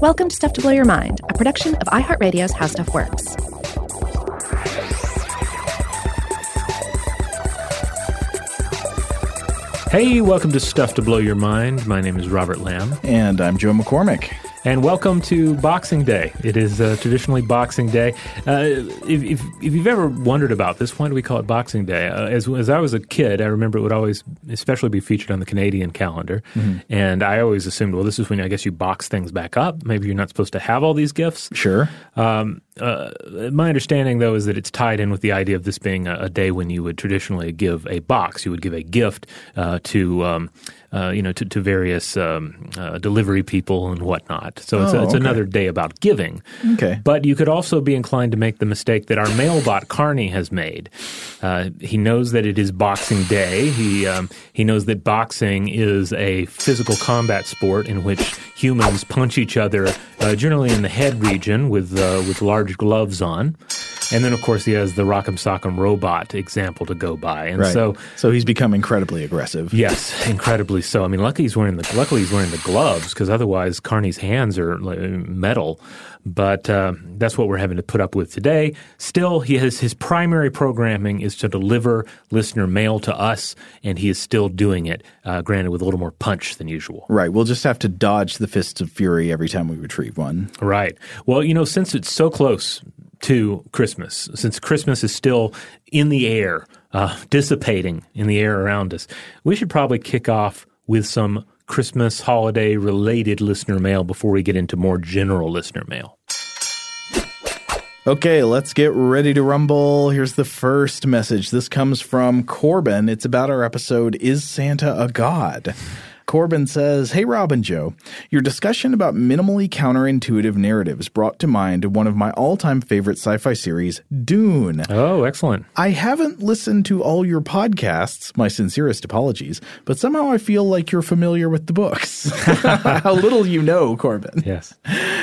Welcome to Stuff to Blow Your Mind, a production of iHeartRadio's How Stuff Works. Hey, welcome to Stuff to Blow Your Mind. My name is Robert Lamb. And I'm Joe McCormick. And welcome to Boxing Day. It is uh, traditionally Boxing Day. Uh, if, if, if, you've ever wondered about this, why do we call it Boxing Day? Uh, as, as I was a kid, I remember it would always, especially be featured on the Canadian calendar. Mm-hmm. And I always assumed, well, this is when I guess you box things back up. Maybe you're not supposed to have all these gifts. Sure. Um, uh, my understanding, though, is that it's tied in with the idea of this being a, a day when you would traditionally give a box. You would give a gift uh, to. Um, uh, you know, to, to various um, uh, delivery people and whatnot. So it's, oh, it's okay. another day about giving. Okay. But you could also be inclined to make the mistake that our mailbot Karnie has made. Uh, he knows that it is Boxing Day. He um, he knows that boxing is a physical combat sport in which humans punch each other, uh, generally in the head region, with uh, with large gloves on. And then, of course, he has the Rock'em Sock'em robot example to go by, and right. so so he's become incredibly aggressive. Yes, incredibly so. I mean, luckily he's wearing the luckily he's wearing the gloves because otherwise Karnie's hands are like metal. But uh, that's what we're having to put up with today. Still, he has his primary programming is to deliver listener mail to us, and he is still doing it. Uh, granted, with a little more punch than usual. Right. We'll just have to dodge the fists of fury every time we retrieve one. Right. Well, you know, since it's so close to Christmas, since Christmas is still in the air, uh, dissipating in the air around us, we should probably kick off with some Christmas holiday related listener mail before we get into more general listener mail. Okay, let's get ready to rumble. Here's the first message. This comes from Corbin. It's about our episode Is Santa a God? Corbin says, Hey Rob and Joe, your discussion about minimally counterintuitive narratives brought to mind one of my all time favorite sci fi series, Dune. Oh, excellent. I haven't listened to all your podcasts, my sincerest apologies, but somehow I feel like you're familiar with the books. How little you know, Corbin. Yes.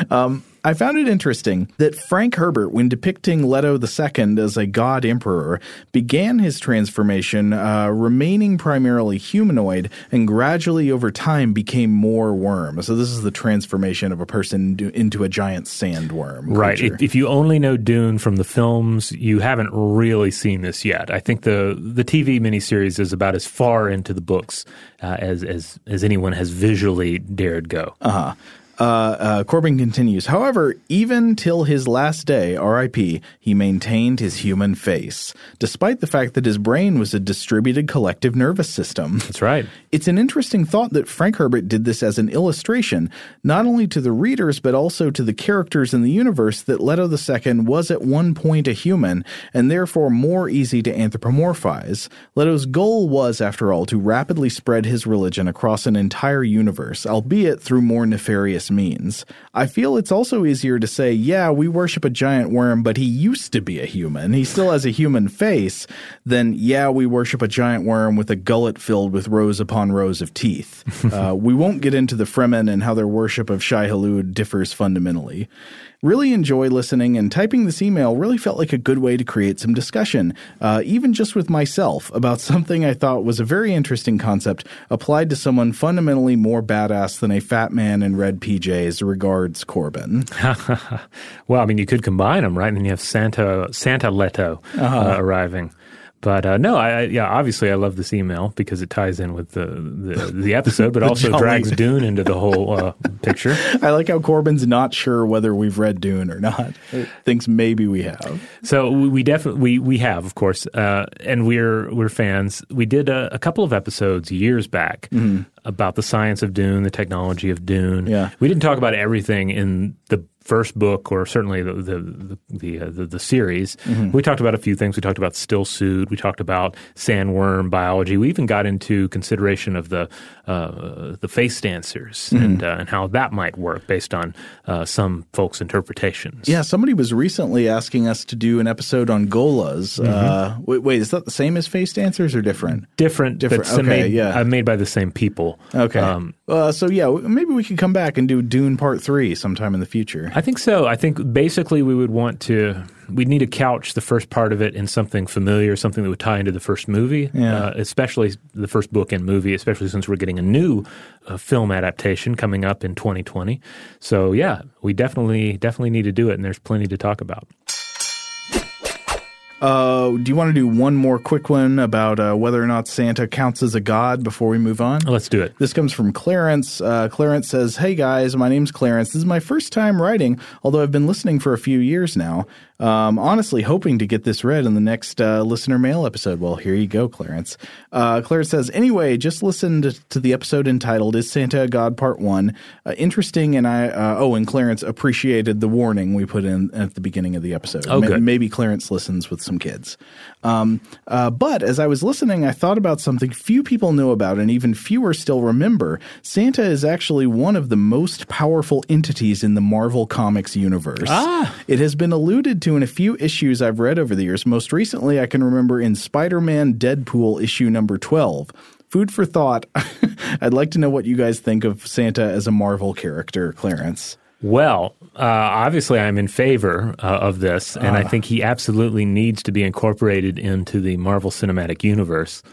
Um, I found it interesting that Frank Herbert, when depicting Leto II as a god emperor, began his transformation uh, remaining primarily humanoid and gradually over time became more worm. So this is the transformation of a person into a giant sandworm. Right. If, if you only know Dune from the films, you haven't really seen this yet. I think the the TV miniseries is about as far into the books uh, as as as anyone has visually dared go. Uh huh. Uh, uh, Corbin continues. However, even till his last day, R.I.P., he maintained his human face, despite the fact that his brain was a distributed collective nervous system. That's right. It's an interesting thought that Frank Herbert did this as an illustration, not only to the readers, but also to the characters in the universe that Leto II was at one point a human, and therefore more easy to anthropomorphize. Leto's goal was, after all, to rapidly spread his religion across an entire universe, albeit through more nefarious means. I feel it's also easier to say, yeah, we worship a giant worm, but he used to be a human. He still has a human face, than, yeah, we worship a giant worm with a gullet filled with rows upon rows of teeth. uh, we won't get into the Fremen and how their worship of Shai Hulud differs fundamentally. Really enjoy listening, and typing this email really felt like a good way to create some discussion, uh, even just with myself, about something I thought was a very interesting concept applied to someone fundamentally more badass than a fat man in red PJs. Regards, Corbin. well, I mean, you could combine them, right? And then you have Santa Santa Leto uh-huh. uh, arriving. But uh, no, I, yeah, obviously I love this email because it ties in with the the, the episode, but the also jolly. drags Dune into the whole uh, picture. I like how Corbin's not sure whether we've read Dune or not. Thinks maybe we have. So we definitely we, we have, of course, uh, and we're we're fans. We did a, a couple of episodes years back mm-hmm. about the science of Dune, the technology of Dune. Yeah, we didn't talk about everything in the first book, or certainly the the the, uh, the, the, series, mm-hmm. we talked about a few things. We talked about still suit. We talked about sandworm biology. We even got into consideration of the uh, the face dancers mm-hmm. and uh, and how that might work based on uh, some folks' interpretations. Yeah, somebody was recently asking us to do an episode on Gholas. Mm-hmm. wait, wait, is that the same as face dancers or different? Different, different. Okay, made, yeah, made by the same people. Okay. Um, Uh, so yeah, maybe we could come back and do Dune Part Three sometime in the future. I think so. I think basically we would want to we'd need to couch the first part of it in something familiar, something that would tie into the first movie, Yeah. uh, especially the first book and movie, especially since we're getting a new uh, film adaptation coming up in 2020. So yeah, we definitely definitely need to do it, and there's plenty to talk about. Uh, do you want to do one more quick one about uh, whether or not Santa counts as a god before we move on? Let's do it. This comes from Clarence. Uh, Clarence says, Hey guys, my name's Clarence. This is my first time writing, although I've been listening for a few years now. Um, honestly, hoping to get this read in the next uh, listener mail episode. Well, here you go, Clarence. Uh, Clarence says, Anyway, just listened to the episode entitled Is Santa a God Part 1. Uh, interesting, and I, uh, oh, and Clarence appreciated the warning we put in at the beginning of the episode. Oh, good. Maybe Clarence listens with some kids. Um, uh, but as I was listening, I thought about something few people know about and even fewer still remember. Santa is actually one of the most powerful entities in the Marvel Comics universe. Ah. It has been alluded to in a few issues I've read over the years. Most recently, I can remember in Spider Man Deadpool issue number 12. Food for thought. I'd like to know what you guys think of Santa as a Marvel character, Clarence. Well, uh, obviously, I'm in favor uh, of this, and I think he absolutely needs to be incorporated into the Marvel Cinematic Universe.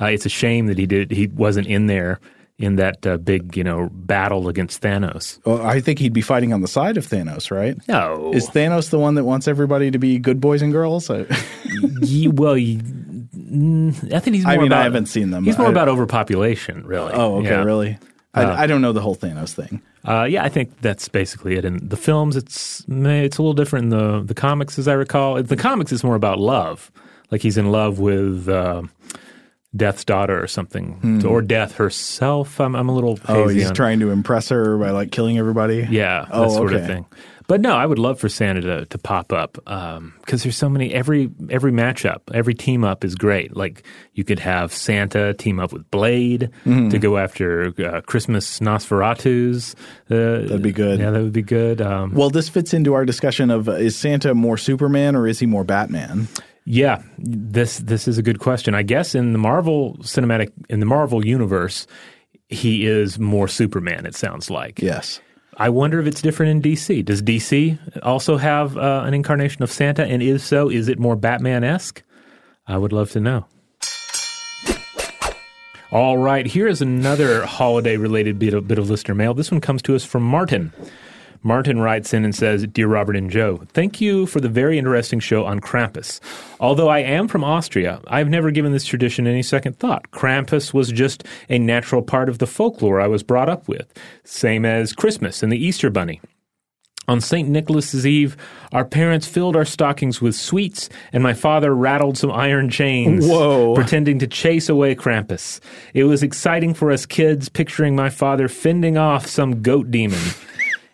Uh, it's a shame that he did he wasn't in there in that uh, big you know battle against Thanos. Well, I think he'd be fighting on the side of Thanos, right? No, Is Thanos the one that wants everybody to be good boys and girls? I, Ye- well, ye- mm, I think he's. More I mean, I about, haven't seen them. He's more I- about overpopulation, really. oh, okay, Yeah. really? I, I don't know the whole Thanos thing. Uh, yeah, I think that's basically it. In the films, it's it's a little different. In the the comics, as I recall, the comics is more about love. Like he's in love with uh, Death's daughter or something, or Death herself. I'm I'm a little hazy Hmm. Oh, he's on- trying to impress her by like killing everybody. Yeah, that Oh, sort of thing. But no, I would love for Santa to, to pop up because there's so many. Every every matchup, every team up is great. Like you could have Santa team up with Blade Mm-hmm. to go after uh, Christmas Nosferatus. Uh, That'd be good. Yeah, that would be good. Um, Well, this fits into our discussion of uh, is Santa more Superman or is he more Batman? Yeah, this this is a good question. I guess in the Marvel cinematic in the Marvel universe, he is more Superman. It sounds like. Yes. I wonder if it's different in DC. Does DC also have uh, an incarnation of Santa? And if so, is it more Batman esque? I would love to know. All right, here is another holiday related bit of, bit of listener mail. This one comes to us from Martin. Martin writes in and says, Dear Robert and Joe, thank you for the very interesting show on Krampus. Although I am from Austria, I've never given this tradition any second thought. Krampus was just a natural part of the folklore I was brought up with, same as Christmas and the Easter Bunny. On St. Nicholas's Eve, our parents filled our stockings with sweets, and my father rattled some iron chains, Whoa. pretending to chase away Krampus. It was exciting for us kids, picturing my father fending off some goat demon.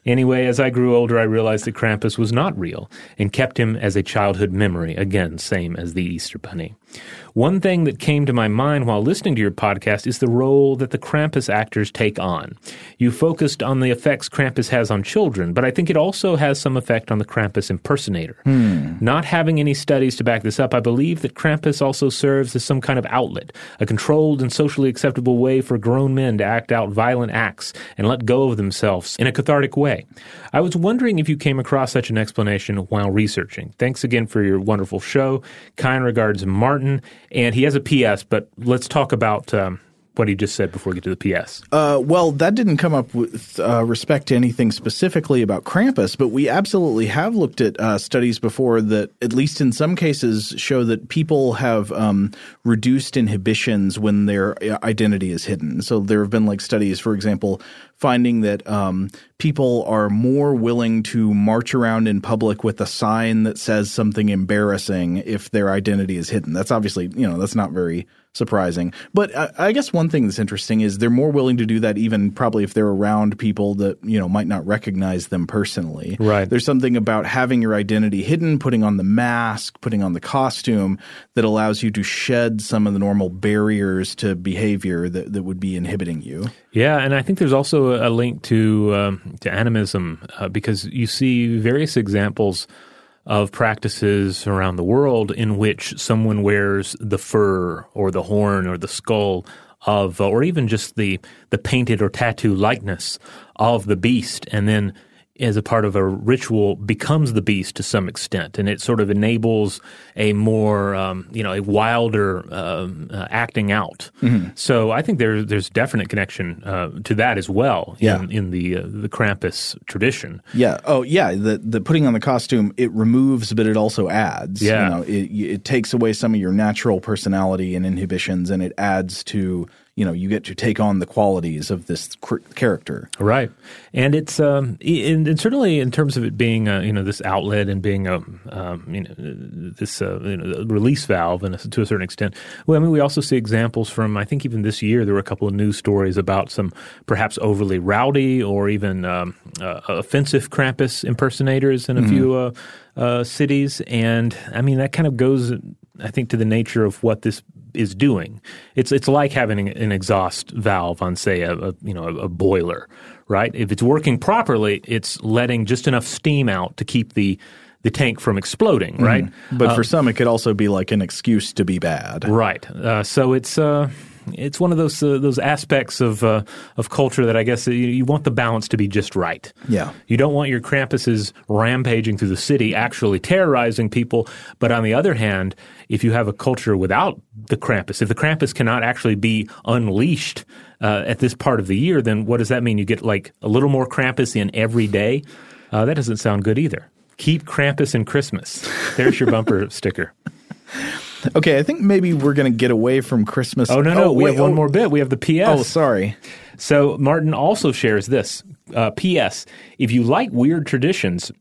Anyway, as I grew older, I realized that Krampus was not real and kept him as a childhood memory. Again, same as the Easter Bunny. One thing that came to my mind while listening to your podcast is the role that the Krampus actors take on. You focused on the effects Krampus has on children, but I think it also has some effect on the Krampus impersonator. Hmm. Not having any studies to back this up, I believe that Krampus also serves as some kind of outlet, a controlled and socially acceptable way for grown men to act out violent acts and let go of themselves in a cathartic way. I was wondering if you came across such an explanation while researching. Thanks again for your wonderful show. Kind regards, Martin. And he has a PS, but let's talk about um, what he just said before we get to the PS. Uh, well, that didn't come up with uh, respect to anything specifically about Krampus, but we absolutely have looked at uh, studies before that, at least in some cases, show that people have um, reduced inhibitions when their uh, identity is hidden. So there have been like studies, for example, finding that um, people are more willing to march around in public with a sign that says something embarrassing if their identity is hidden. That's obviously, you know, that's not very surprising. But I, I guess one thing that's interesting is they're more willing to do that even probably if they're around people that, you know, might not recognize them personally. Right. There's something about having your identity hidden, putting on the mask, putting on the costume that allows you to shed some of the normal barriers to behavior that, that would be inhibiting you. Yeah, and I think there's also a link to um, to animism uh, because you see various examples of practices around the world in which someone wears the fur or the horn or the skull of, uh, or even just the the painted or tattoo likeness of the beast, and then as a part of a ritual becomes the beast to some extent, and it sort of enables a more, um, you know, a wilder um, uh, acting out. Mm-hmm. So I think there's there's definite connection uh, to that as well yeah. in, in the uh, the Krampus tradition. Yeah. Oh, yeah. The the putting on the costume it removes, but it also adds. Yeah. You know, it it takes away some of your natural personality and inhibitions, and it adds to you know you get to take on the qualities of this cr- character. Right, and it's um, and, and, certainly in terms of it being uh, you know this outlet and being a um, you know this uh, you know, release valve and to a certain extent. Well, I mean we also see examples from I think even this year there were a couple of news stories about some perhaps overly rowdy or even um, uh, offensive Krampus impersonators in a mm-hmm. few uh, uh, cities, and I mean that kind of goes I think to the nature of what this is doing. It's it's like having an exhaust valve on, say, a, a you know a, a, boiler, right? If it's working properly, it's letting just enough steam out to keep the the tank from exploding, mm-hmm. right? Mm. But uh, for some, it could also be like an excuse to be bad, right? Uh, so it's. Uh, it's one of those uh, those aspects of uh, of culture that I guess you, you, want the balance to be just right. Yeah, you don't want your Krampuses rampaging through the city, actually terrorizing people. But on the other hand, if you have a culture without the Krampus, if the Krampus cannot actually be unleashed uh, at this part of the year, then what does that mean? You get like a little more Krampus in every day. Uh, that doesn't sound good either. Keep Krampus in Christmas. There's your bumper sticker. Okay, I think maybe we're going to get away from Christmas. Oh no, no, oh, we wait, have one oh, more bit. We have the PS. Oh, sorry. So Martin also shares this. Uh, PS: If you like weird traditions,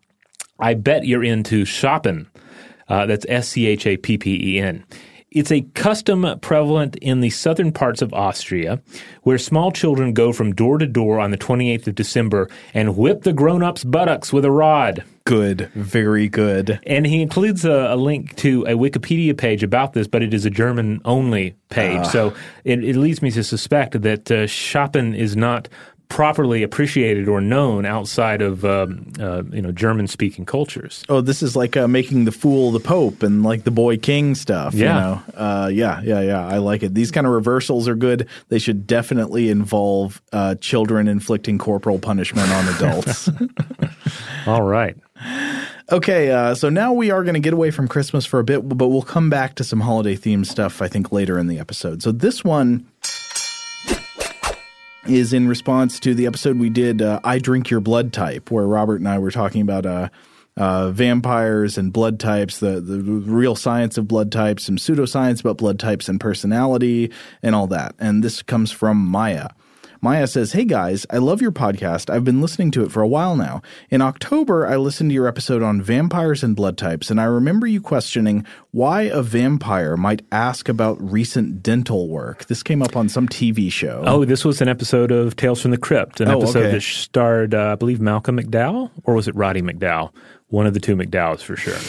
I bet you're into Schappen. Uh, that's S C H A P P E N. It's a custom prevalent in the southern parts of Austria, where small children go from door to door on the 28th of December and whip the grown ups' buttocks with a rod. Good, very good. And he includes a, a, link to a Wikipedia page about this, but it is a German only page. Uh. So it, it, leads me to suspect that uh, Schappen is not properly appreciated or known outside of um, uh, you know German speaking cultures. Oh, this is like uh, making the fool the Pope and like the boy king stuff. Yeah, you know? uh, yeah, yeah, yeah. I like it. These kind of reversals are good. They should definitely involve uh, children inflicting corporal punishment on adults. All right. Okay, uh, so now we are going to get away from Christmas for a bit, but we'll come back to some holiday themed stuff. I think later in the episode. So this one is in response to the episode we did, uh, I Drink Your Blood Type, where Robert and I were talking about uh, uh, vampires and blood types, the, the real science of blood types, some pseudoscience about blood types and personality, and all that. And this comes from Maya. Maya says, Hey guys, I love your podcast. I've been listening to it for a while now. In October, I listened to your episode on vampires and blood types, and I remember you questioning why a vampire might ask about recent dental work. This came up on some TV show. Oh, this was an episode of Tales from the Crypt, an oh, episode okay. that starred, uh, I believe, Malcolm McDowell, or was it Roddy McDowall? One of the two McDowells for sure.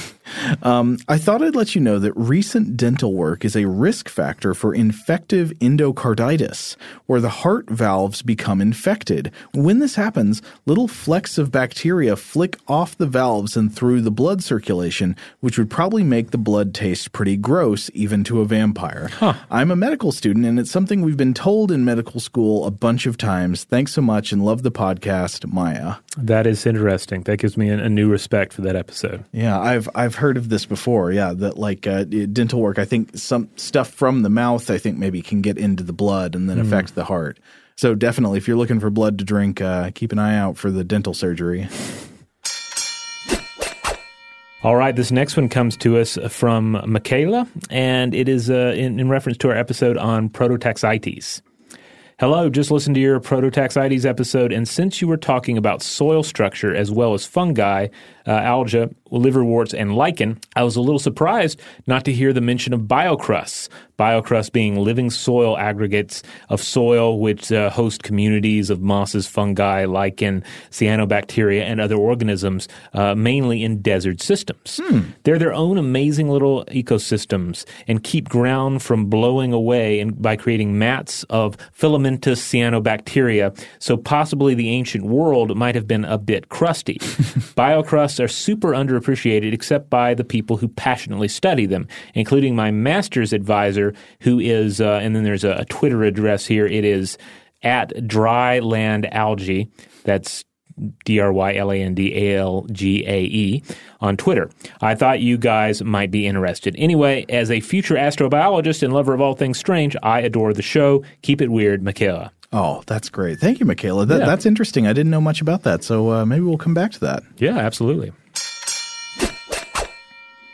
Um, I thought I'd let you know that recent dental work is a risk factor for infective endocarditis, where the heart valves become infected. When this happens, little flecks of bacteria flick off the valves and through the blood circulation, which would probably make the blood taste pretty gross, even to a vampire. Huh. I'm a medical student, and it's something we've been told in medical school a bunch of times. Thanks so much and love the podcast, Maya. That is interesting. That gives me a, a new respect for that episode. Yeah, I've I've heard of this before. Yeah, that like uh, dental work. I think some stuff from the mouth. I think maybe can get into the blood and then mm. affect the heart. So definitely, if you're looking for blood to drink, uh, keep an eye out for the dental surgery. All right, this next one comes to us from Michaela, and it is uh, in, in reference to our episode on prototaxites. Hello, just listened to your Prototaxites episode, and since you were talking about soil structure as well as fungi, uh, algae, liverworts, and lichen, I was a little surprised not to hear the mention of biocrusts. Biocrusts being living soil aggregates of soil which uh, host communities of mosses, fungi, lichen, cyanobacteria, and other organisms, uh, mainly in desert systems. Hmm. They're their own amazing little ecosystems and keep ground from blowing away and by creating mats of filamentous cyanobacteria, so possibly the ancient world might have been a bit crusty. Are super underappreciated except by the people who passionately study them, including my master's advisor, who is, uh, and then there's a, a Twitter address here. It is at Dryland Algae. That's D R Y L A N D A L G A E on Twitter. I thought you guys might be interested. Anyway, as a future astrobiologist and lover of all things strange, I adore the show. Keep it weird, Michaela. Oh, that's great. Thank you, Michaela. That, Yeah. That's interesting. I didn't know much about that. So uh, maybe we'll come back to that. Yeah, absolutely.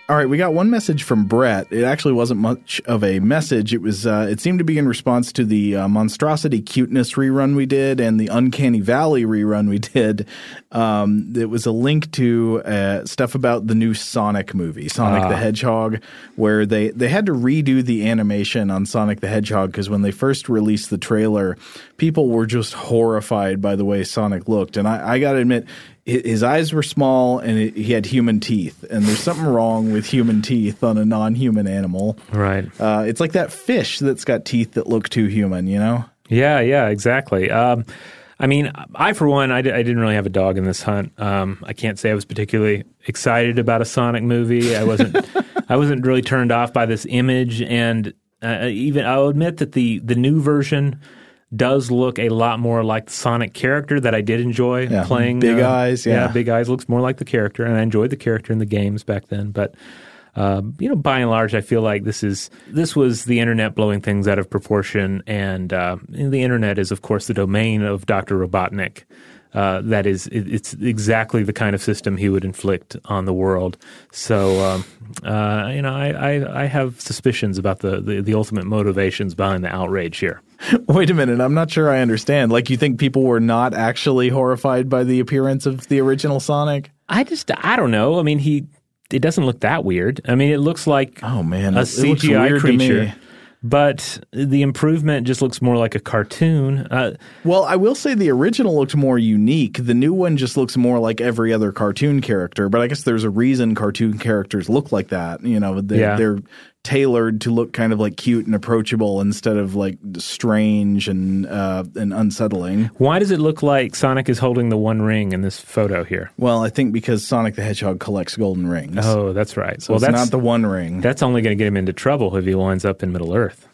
All right, we got one message from Brett. It actually wasn't much of a message. It was. Uh, it seemed to be in response to the uh, monstrosity cuteness rerun we did and the uncanny valley rerun we did. Um, it was a link to uh, stuff about the new Sonic movie, Sonic the Hedgehog, where they they had to redo the animation on Sonic the Hedgehog because when they first released the trailer, people were just horrified by the way Sonic looked, and I, I got to admit his eyes were small and he had human teeth and there's something wrong with human teeth on a non-human animal Right. uh, it's like that fish that's got teeth that look too human you know Yeah, yeah, exactly. Um, I mean, I for one, I, didn't really have a dog in this hunt. Um, I can't say I was particularly excited about a Sonic movie. I wasn't. I wasn't really turned off by this image, and uh, even I'll admit that the the new version does look a lot more like the Sonic character that I did enjoy Yeah, playing. big uh, eyes, yeah. big eyes looks more like the character, and I enjoyed the character in the games back then. But uh, you know, by and large, I feel like this is this was the internet blowing things out of proportion, and uh, the internet is, of course, the domain of Doctor Robotnik. Uh, that is, it, it's exactly the kind of system he would inflict on the world. So, um, uh, you know, I, I, I have suspicions about the, the, the ultimate motivations behind the outrage here. wait a minute i'm not sure i understand like you think people were not actually horrified by the appearance of the original sonic I just, I don't know. I mean, he, it doesn't look that weird. I mean, it looks like oh man a it, it looks CGI creature. But the improvement just looks more like a cartoon. Uh, Well, I will say the original looked more unique. The new one just looks more like every other cartoon character. But I guess there's a reason cartoon characters look like that. You know, they, Yeah. they're tailored to look kind of like cute and approachable instead of like strange and uh, and unsettling. why does it look like Sonic is holding the one ring in this photo here? Well, I think because Sonic the Hedgehog collects golden rings. Oh, that's right. so well, it's that's not the one ring. that's only going to get him into trouble if he winds up in Middle Earth.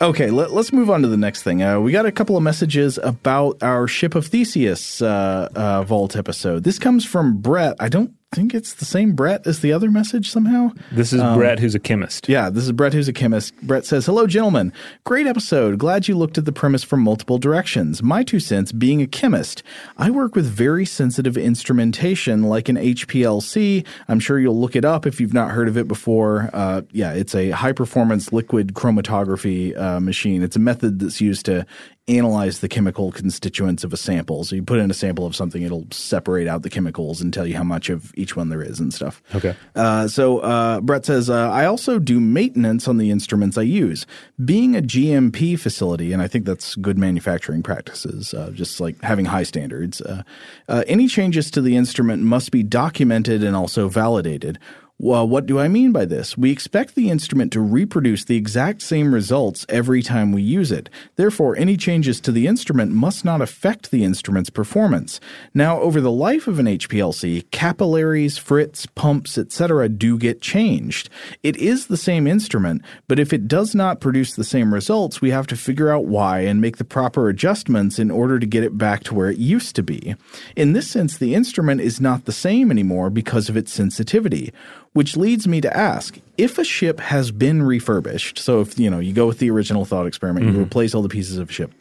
Okay, let, us move on to the next thing. Uh, we got a couple of messages about our Ship of Theseus uh, uh, Vault episode. This comes from Brett. I don't think it's the same Brett as the other message somehow. This is Brett, who's a chemist. Um, Yeah, this is Brett, who's a chemist. Brett says, Hello, gentlemen. Great episode. Glad you looked at the premise from multiple directions. My two cents being a chemist, I work with very sensitive instrumentation like an HPLC. I'm sure you'll look it up if you've not heard of it before. Uh, yeah, it's a high performance liquid chromatography uh, machine. It's a method that's used to analyze the chemical constituents of a sample. So you put in a sample of something, it'll separate out the chemicals and tell you how much of each one there is and stuff. Okay. Uh, so uh, Brett says, uh, I also do maintenance on the instruments I use. Being a GMP facility, and I think that's good manufacturing practices, uh, just like having high standards, uh, uh, any changes to the instrument must be documented and also validated. Well, what do I mean by this? We expect the instrument to reproduce the exact same results every time we use it. Therefore, any changes to the instrument must not affect the instrument's performance. Now, over the life of an HPLC, capillaries, frits, pumps, etc. do get changed. It is the same instrument, but if it does not produce the same results, we have to figure out why and make the proper adjustments in order to get it back to where it used to be. In this sense, the instrument is not the same anymore because of its sensitivity. Which leads me to ask if a ship has been refurbished, so if you know you go with the original thought experiment, you mm-hmm. replace all the pieces of a ship,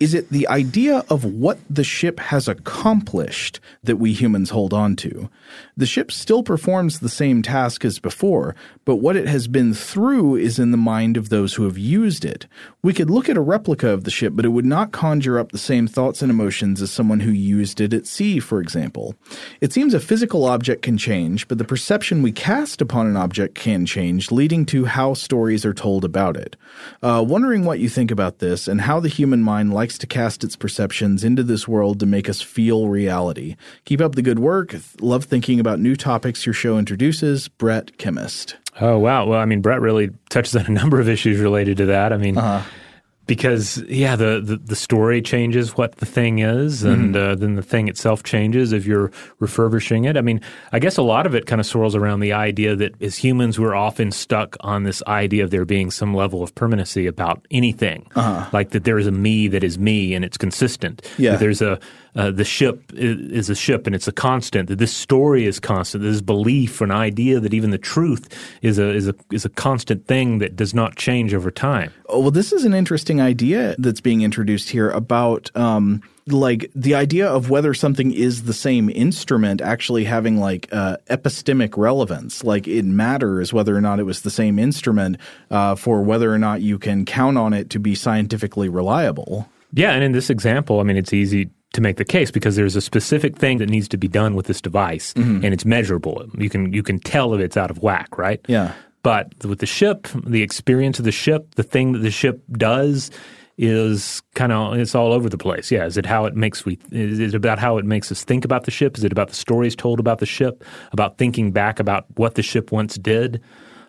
is it the idea of what the ship has accomplished that we humans hold on to? The ship still performs the same task as before, but what it has been through is in the mind of those who have used it. We could look at a replica of the ship, but it would not conjure up the same thoughts and emotions as someone who used it at sea, for example. It seems a physical object can change, but the perception we cast upon an object can change, leading to how stories are told about it. Uh, wondering what you think about this and how the human mind likes to cast its perceptions into this world to make us feel reality. Keep up the good work. Love thinking about new topics your show introduces. Brett, chemist. Oh wow! Well, I mean, Brett really touches on a number of issues related to that. I mean, uh-huh. because yeah, the, the, the story changes what the thing is, mm-hmm. and uh, then the thing itself changes if you're refurbishing it. I mean, I guess a lot of it kind of swirls around the idea that as humans, we're often stuck on this idea of there being some level of permanency about anything, uh-huh. like that there is a me that is me and it's consistent. Yeah. That there's a uh, the ship is, a ship and it's a constant. That this story is constant. This belief, an idea that even the truth is a is a is a constant thing that does not change over time. Oh, well, this is an interesting idea that's being introduced here about um, like the idea of whether something is the same instrument actually having like uh, epistemic relevance. Like it matters whether or not it was the same instrument uh, for whether or not you can count on it to be scientifically reliable. Yeah, and in this example, I mean, it's easy to make the case because there's a specific thing that needs to be done with this device, and it's measurable. You can you can tell if it's out of whack, right? Yeah. But with the ship, the experience of the ship, the thing that the ship does is kind of it's all over the place. Yeah, is it how it makes we is it about how it makes us think about the ship? Is it about the stories told about the ship? About thinking back about what the ship once did?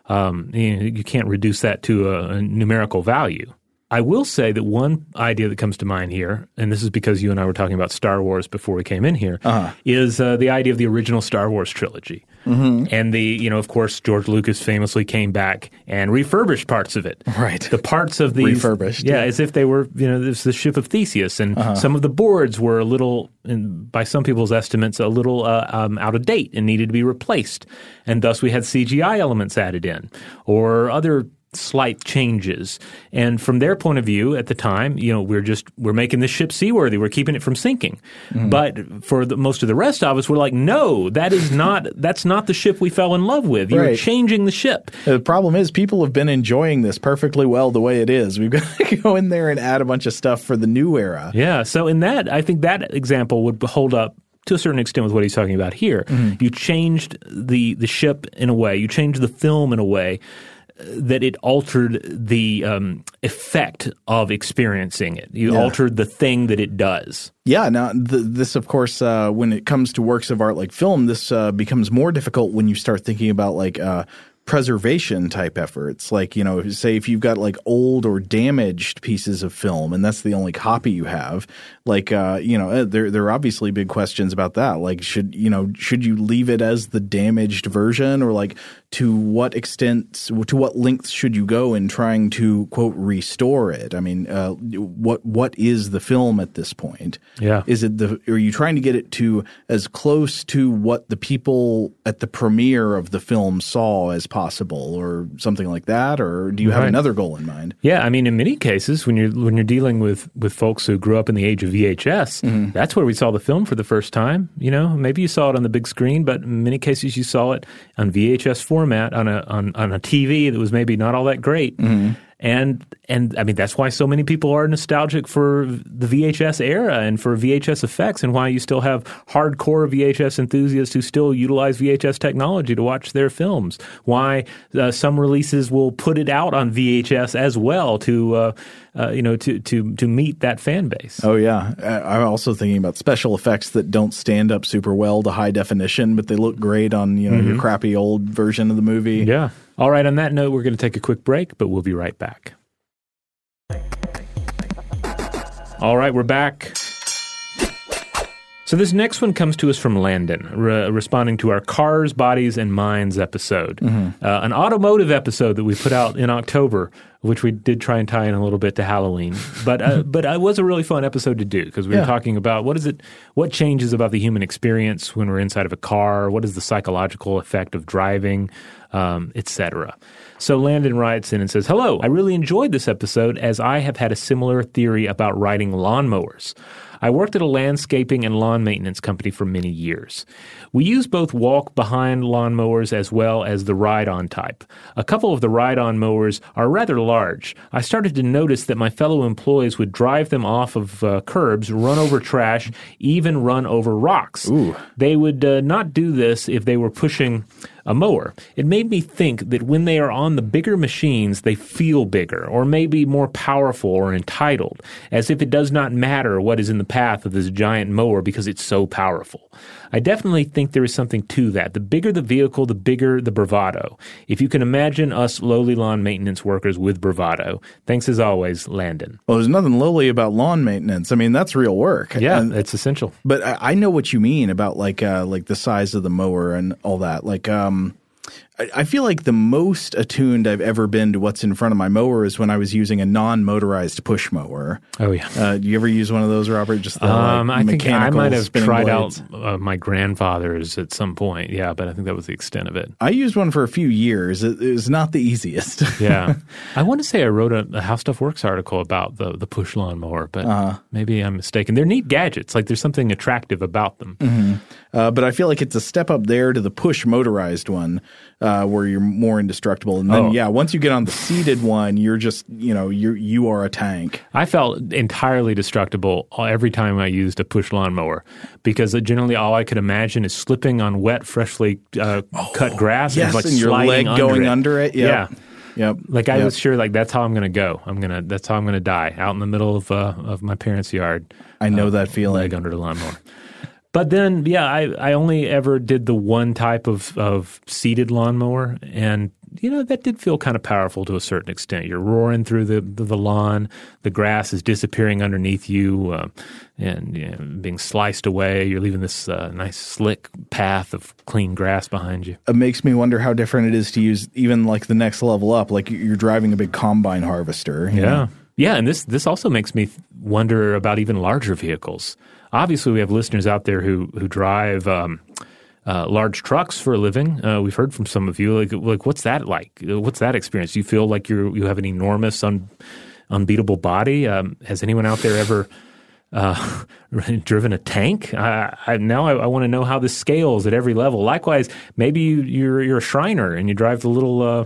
Um, you, you can't reduce that to a, a numerical value. I will say that one idea that comes to mind here, and this is because you and I were talking about Star Wars before we came in here, is uh, the idea of the original Star Wars trilogy. Mm-hmm. And the, you know, of course, George Lucas famously came back and refurbished parts of it. Right. The parts of the. Refurbished, Yeah, yeah. as if they were, you know, this the ship of Theseus. And some of the boards were a little, in, by some people's estimates, a little uh, um, out of date and needed to be replaced. And thus we had CGI elements added in or other slight changes. And from their point of view at the time, you know, we're just we're making this ship seaworthy. We're keeping it from sinking. Mm-hmm. But for the, most of the rest of us, we're like, no, that is not that's not the ship we fell in love with. You're Right. changing the ship. The problem is people have been enjoying this perfectly well the way it is. We've got to go in there and add a bunch of stuff for the new era. Yeah. So in that, I think that example would hold up to a certain extent with what he's talking about here. You changed the the ship in a way. You changed the film in a way that it altered the um, effect of experiencing it. You Yeah. altered the thing that it does. Yeah, now th- this, of course, uh, when it comes to works of art like film, this uh, becomes more difficult when you start thinking about like uh, preservation type efforts. Like, you know, say if you've got like old or damaged pieces of film and that's the only copy you have, like, uh, you know, uh, there, there are obviously big questions about that. Like, should, you know, should you leave it as the damaged version or like to what extent, to what lengths should you go in trying to quote restore it? I mean, uh, what, what is the film at this point? Yeah. Is it the are you trying to get it to as close to what the people at the premiere of the film saw as possible or something like that or do you have another goal in mind? Yeah, I mean, in many cases, when you're when you're dealing with with folks who grew up in the age of VHS, that's where we saw the film for the first time. You know, maybe you saw it on the big screen, but in many cases, you saw it on VHS format on a on, on a TV that was maybe not all that great. And and I mean that's why so many people are nostalgic for the VHS era and for VHS effects, and why you still have hardcore VHS enthusiasts who still utilize VHS technology to watch their films. Why uh, some releases will put it out on VHS as well to uh, uh, you know to to to meet that fan base. Oh yeah, Uh, I'm also thinking about special effects that don't stand up super well to high definition, but they look great on you know your crappy old version of the movie. Yeah. All right. On that note, we're going to take a quick break, but we'll be right back. All right, we're back. So this next one comes to us from Landon, re- responding to our Cars, Bodies, and Minds episode, uh, an automotive episode that we put out in October, which we did try and tie in a little bit to Halloween. But uh, but it was a really fun episode to do because we were talking about what is it, what changes about the human experience when we're inside of a car, what is the psychological effect of driving, um, etc. So Landon writes in and says, Hello, I really enjoyed this episode as I have had a similar theory about riding lawnmowers. I worked at a landscaping and lawn maintenance company for many years. We use both walk behind lawnmowers as well as the ride on type. A couple of the ride on mowers are rather large. I started to notice that my fellow employees would drive them off of uh, curbs, run over trash, even run over rocks. They would uh, not do this if they were pushing a mower. It made me think that when they are on the bigger machines, they feel bigger or maybe more powerful or entitled, as if it does not matter what is in the path of this giant mower because it's so powerful. I definitely think there is something to that. The bigger the vehicle, the bigger the bravado. If you can imagine us lowly lawn maintenance workers with bravado. Thanks as always, Landon. Well, there's nothing lowly about lawn maintenance. I mean, that's real work. Yeah, And- it's essential. but I, I know what you mean about like uh, like the size of the mower and all that. Like, um, I, feel like the most attuned I've ever been to what's in front of my mower is when I was using a non-motorized push mower. Oh yeah. Uh, do you ever use one of those, Robert? Just the Um, like, I think I might have tried blades? out uh, my grandfather's at some point. Yeah, but I think that was the extent of it. I used one for a few years. It, it was not the easiest. Yeah, I want to say I wrote a, a How Stuff Works article about the the push lawnmower, but Uh-huh. maybe I'm mistaken. They're neat gadgets. Like there's something attractive about them. Mm-hmm. Uh, but I feel like it's a step up there to the push motorized one, uh, where you're more indestructible. And then, Oh. yeah, once you get on the seated one, you're just, you know, you you are a tank. I felt entirely destructible every time I used a push lawnmower because generally all I could imagine is slipping on wet, freshly uh, cut grass Yes, and like and your leg under going it. under it. Yep. Yeah. Yep. Like I Yep. was sure, like that's how I'm going to go. I'm gonna. That's how I'm going to die out in the middle of uh, of my parents' yard. I know uh, that feeling. leg under the lawnmower. But then, yeah, I, I only ever did the one type of, of seated lawnmower, and you know that did feel kind of powerful to a certain extent. You're roaring through the the, the lawn, the grass is disappearing underneath you, uh, and you know, being sliced away. You're leaving this uh, nice slick path of clean grass behind you. It makes me wonder how different it is to use even like the next level up. Like you're driving a big combine harvester. you know? Yeah. Yeah, and this this also makes me wonder about even larger vehicles. Obviously, we have listeners out there who who drive um, uh, large trucks for a living. Uh, we've heard from some of you. Like, like what's that like? What's that experience? Do you feel like you you have an enormous, un, unbeatable body? Um, has anyone out there ever uh, driven a tank? I, I, now I, I want to know how this scales at every level. Likewise, maybe you, you're you're a Shriner and you drive the little. Uh,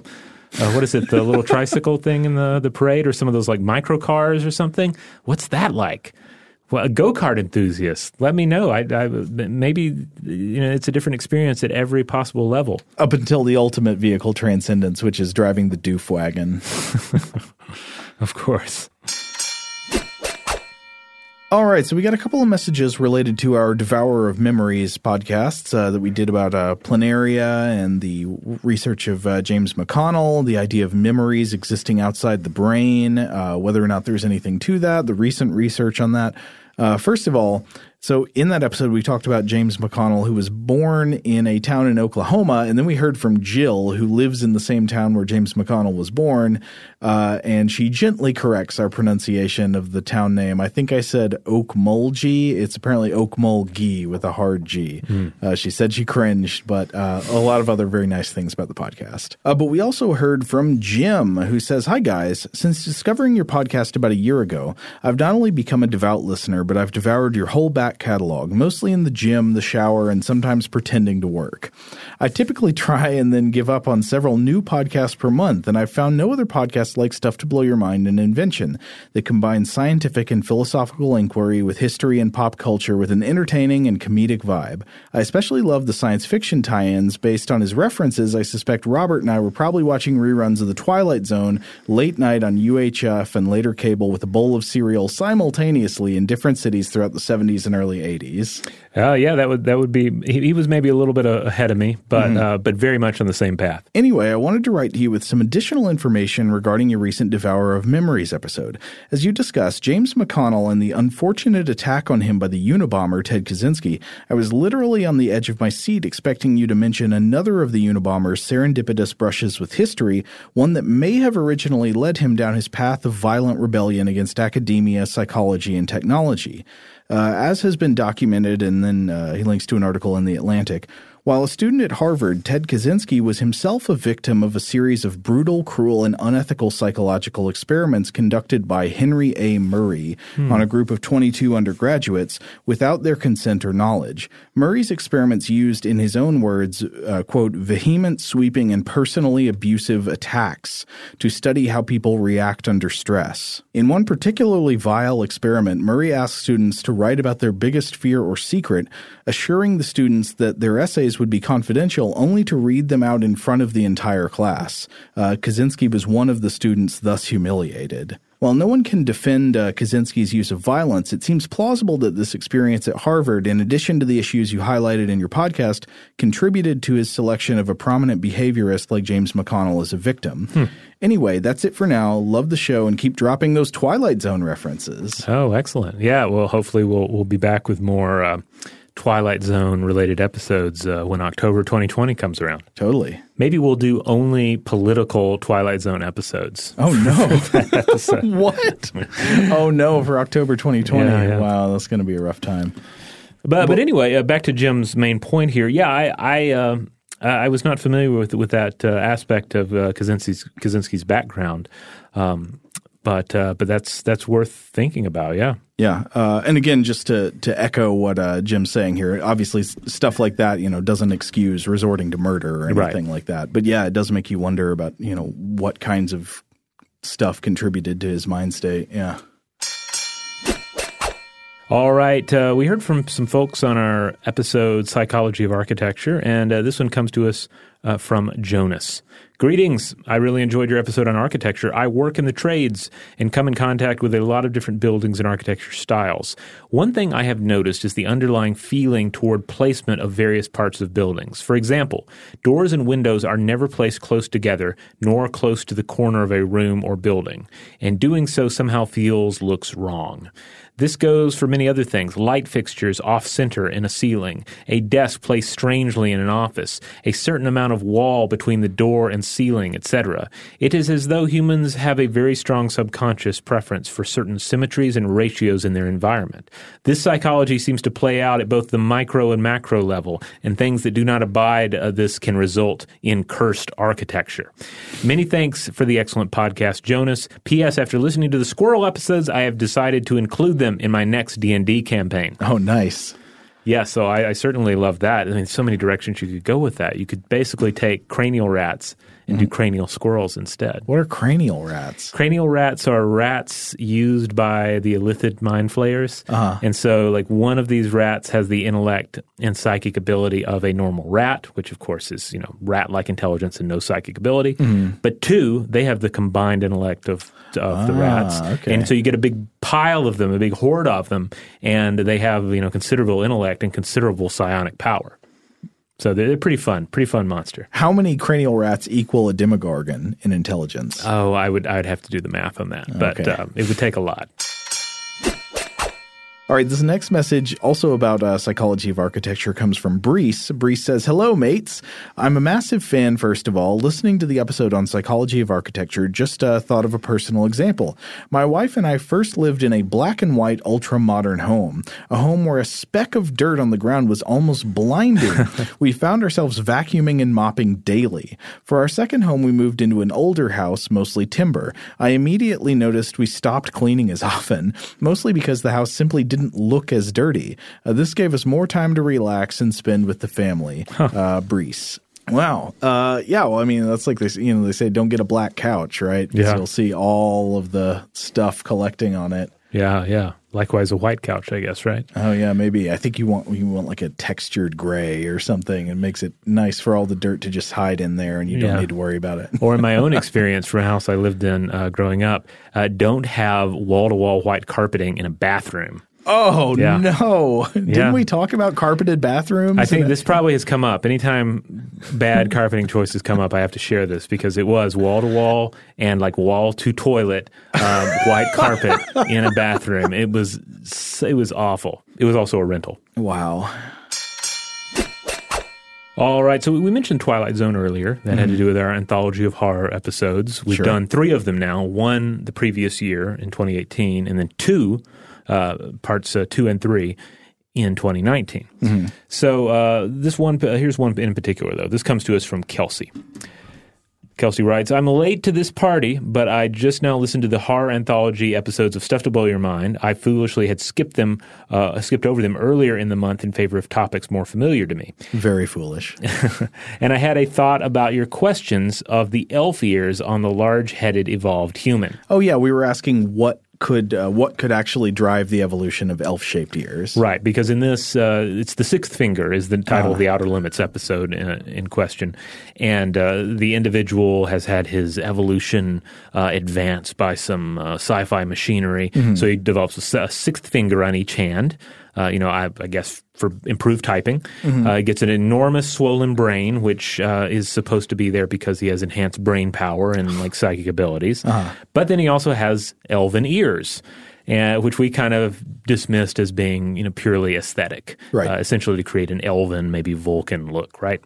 uh, what is it? The little tricycle thing in the, the parade, or some of those like micro cars or something. What's that like? Well, a go kart enthusiast, let me know. I, I maybe you know it's a different experience at every possible level. Up until the ultimate vehicle transcendence, which is driving the doof wagon. Of course. All right, so we got a couple of messages related to our Devourer of Memories podcasts uh, that we did about uh, planaria and the research of uh, James McConnell, the idea of memories existing outside the brain, uh, whether or not there's anything to that, the recent research on that. Uh, first of all, so in that episode, we talked about James McConnell, who was born in a town in Oklahoma, and then we heard from Jill, who lives in the same town where James McConnell was born, uh, and she gently corrects our pronunciation of the town name. I think I said Oakmulgee. It's apparently Okmulgee with a hard G. Uh, she said she cringed, but uh, a lot of other very nice things about the podcast. Uh, but we also heard from Jim, who says, Hi, guys. Since discovering your podcast about a year ago, I've not only become a devout listener, but I've devoured your whole back catalog, mostly in the gym, the shower, and sometimes pretending to work. I typically try and then give up on several new podcasts per month, and I've found no other podcast like Stuff to Blow Your Mind and Invention that combines scientific and philosophical inquiry with history and pop culture with an entertaining and comedic vibe. I especially love the science fiction tie ins based on his references. I suspect Robert and I were probably watching reruns of The Twilight Zone late night on UHF and later cable with a bowl of cereal simultaneously in different cities throughout the 70s and early 80s. Uh, yeah, that would that would be. He, he was maybe a little bit ahead of me, but uh, but very much on the same path. Anyway, I wanted to write to you with some additional information regarding your recent Devourer of Memories episode. As you discussed, James McConnell and the unfortunate attack on him by the Unabomber Ted Kaczynski, I was literally on the edge of my seat expecting you to mention another of the Unabomber's serendipitous brushes with history, one that may have originally led him down his path of violent rebellion against academia, psychology, and technology. Uh, as has been documented, and then uh, he links to an article in The Atlantic. While a student at Harvard, Ted Kaczynski was himself a victim of a series of brutal, cruel, and unethical psychological experiments conducted by Henry A. Murray on a group of 22 undergraduates without their consent or knowledge. Murray's experiments used, in his own words, uh, quote, vehement, sweeping, and personally abusive attacks to study how people react under stress. In one particularly vile experiment, Murray asked students to write about their biggest fear or secret, assuring the students that their essays essays would be confidential, only to read them out in front of the entire class. Uh, Kaczynski was one of the students thus humiliated. While no one can defend uh, Kaczynski's use of violence, it seems plausible that this experience at Harvard, in addition to the issues you highlighted in your podcast, contributed to his selection of a prominent behaviorist like James McConnell as a victim. Hmm. Anyway, that's it for now. Love the show and keep dropping those Twilight Zone references. Oh, excellent. Yeah, well, hopefully we'll we'll be back with more uh, Twilight Zone related episodes uh, when October 2020 comes around. Totally. Maybe we'll do only political Twilight Zone episodes. Oh no! what? oh no! For October 2020. Yeah, yeah. Wow, that's going to be a rough time. But but anyway, uh, back to Jim's main point here. Yeah, I I, uh, I was not familiar with with that uh, aspect of uh, Kaczynski's, Kaczynski's background. Um, but uh, but that's that's worth thinking about. Yeah. Yeah, uh, and again, just to to echo what uh, Jim's saying here, obviously stuff like that, you know, doesn't excuse resorting to murder or anything right. like that. But yeah, it does make you wonder about you know what kinds of stuff contributed to his mind state. Yeah. All right. Uh, we heard from some folks on our episode, Psychology of Architecture, and uh, this one comes to us uh, from Jonas. Greetings. I really enjoyed your episode on architecture. I work in the trades and come in contact with a lot of different buildings and architecture styles. One thing I have noticed is the underlying feeling toward placement of various parts of buildings. For example, doors and windows are never placed close together nor close to the corner of a room or building, and doing so somehow feels looks wrong. This goes for many other things light fixtures off center in a ceiling, a desk placed strangely in an office, a certain amount of wall between the door and ceiling, etc. It is as though humans have a very strong subconscious preference for certain symmetries and ratios in their environment. This psychology seems to play out at both the micro and macro level, and things that do not abide uh, this can result in cursed architecture. Many thanks for the excellent podcast, Jonas. P.S. After listening to the squirrel episodes, I have decided to include them them in my next D and D campaign. Oh, nice. Yeah, so I, I, certainly love that. I mean, so many directions you could go with that. You could basically take cranial rats and mm-hmm. do cranial squirrels instead. What are cranial rats? Cranial rats are rats used by the Illithid mind flayers. Uh-huh. And so, like, one of these rats has the intellect and psychic ability of a normal rat, which, of course, is, you know, rat like intelligence and no psychic ability. Mm-hmm. But two, they have the combined intellect of, of ah, the rats. Okay. And so you get a big pile of them, a big horde of them, and they have, you know, considerable intellect and considerable psionic power. So they're pretty fun, pretty fun monster. How many cranial rats equal a demogorgon in intelligence? Oh, I would I'd have to do the math on that, but okay. uh, it would take a lot. All right, this next message, also about uh, psychology of architecture, comes from Brees. Brees says, Hello, mates. I'm a massive fan, first of all. Listening to the episode on psychology of architecture, just uh, thought of a personal example. My wife and I first lived in a black and white, ultra modern home, a home where a speck of dirt on the ground was almost blinding. we found ourselves vacuuming and mopping daily. For our second home, we moved into an older house, mostly timber. I immediately noticed we stopped cleaning as often, mostly because the house simply didn't didn't look as dirty. Uh, this gave us more time to relax and spend with the family. Huh. Uh, Brees. Wow. Uh, yeah. Well, I mean, that's like they, you know, they say don't get a black couch, right? Yeah. You'll see all of the stuff collecting on it. Yeah. Yeah. Likewise, a white couch, I guess, right? Oh yeah, maybe. I think you want you want like a textured gray or something, and makes it nice for all the dirt to just hide in there, and you don't need to worry about it. or in my own experience, from a house I lived in uh, growing up, uh, don't have wall to wall white carpeting in a bathroom. Oh yeah. no! Didn't yeah. we talk about carpeted bathrooms? I think this probably has come up. Anytime bad carpeting choices come up, I have to share this because it was wall to wall and like wall to toilet um, white carpet in a bathroom. It was it was awful. It was also a rental. Wow. All right, so we mentioned Twilight Zone earlier. That mm-hmm. had to mm-hmm. do with our anthology of horror episodes. We've sure. done three of them now. One the previous year in 2018, and then two uh, parts uh, two and three in 2019. Mm-hmm. So uh, this one here's one in particular though. This comes to us from Kelsey. Kelsey writes, I'm late to this party, but I just now listened to the horror anthology episodes of Stuff to Blow Your Mind. I foolishly had skipped them, uh, skipped over them earlier in the month in favor of topics more familiar to me. Very foolish. and I had a thought about your questions of the elf ears on the large headed evolved human. Oh, yeah. We were asking what could uh, what could actually drive the evolution of elf-shaped ears. Right, because in this, uh, it's the sixth finger is the title of the Outer Limits episode in, in question, and uh, the individual has had his evolution uh, advanced by some uh, sci-fi machinery, so he develops a sixth finger on each hand. Uh, you know, I, I guess for improved typing, uh, he gets an enormous swollen brain, which uh, is supposed to be there because he has enhanced brain power and like psychic abilities. But then he also has elven ears and which we kind of dismissed as being you know purely aesthetic, Right. Uh, essentially to create an elven, maybe Vulcan look, right?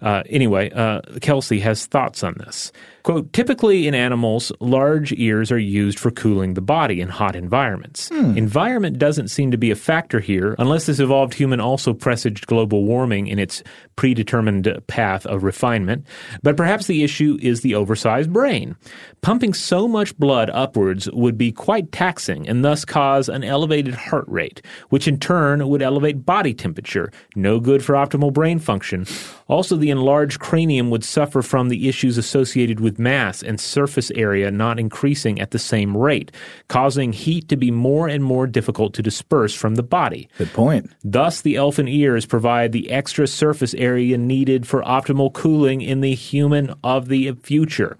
Uh, anyway, uh, Kelsey has thoughts on this. Quote, typically in animals, large ears are used for cooling the body in hot environments. Hmm. Environment doesn't seem to be a factor here unless this evolved human also presaged global warming in its predetermined path of refinement. But perhaps the issue is the oversized brain. Pumping so much blood upwards would be quite taxing and thus cause an elevated heart rate, which in turn would elevate body temperature, no good for optimal brain function. Also, the enlarged cranium would suffer from the issues associated with mass and surface area not increasing at the same rate, causing heat to be more and more difficult to disperse from the body. Good point. Thus, the elfin ears provide the extra surface area needed for optimal cooling in the human of the future.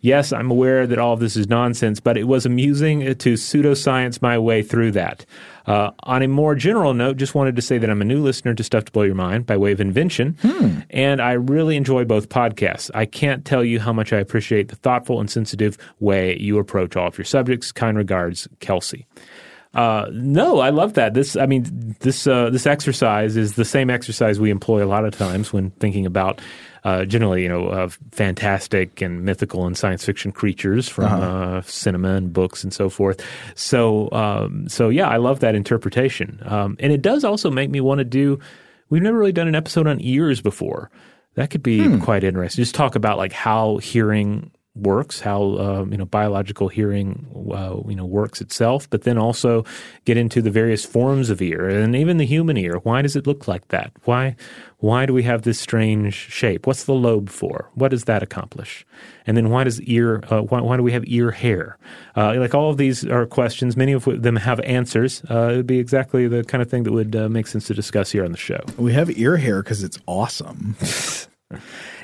Yes, I'm aware that all of this is nonsense, but it was amusing to pseudoscience my way through that. Uh, on a more general note, just wanted to say that I'm a new listener to Stuff to Blow Your Mind by way of invention, and I really enjoy both podcasts. I can't tell you how much I appreciate the thoughtful and sensitive way you approach all of your subjects. Kind regards, Kelsey. Uh, no, I love that. This, I mean, this uh, this exercise is the same exercise we employ a lot of times when thinking about uh, generally, you know, uh, fantastic and mythical and science fiction creatures from uh cinema and books and so forth. So, um, so yeah, I love that interpretation, um, and it does also make me want to do. We've never really done an episode on ears before. That could be quite interesting. Just talk about like how hearing works, how um, you know biological hearing uh, you know works itself, but then also get into the various forms of ear and even the human ear. Why does it look like that? Why why do we have this strange shape? What's the lobe for? What does that accomplish? And then why does ear? Uh, why, why do we have ear hair? Uh, like all of these are questions. Many of them have answers. Uh, it would be exactly the kind of thing that would uh, make sense to discuss here on the show. We have ear hair because it's awesome.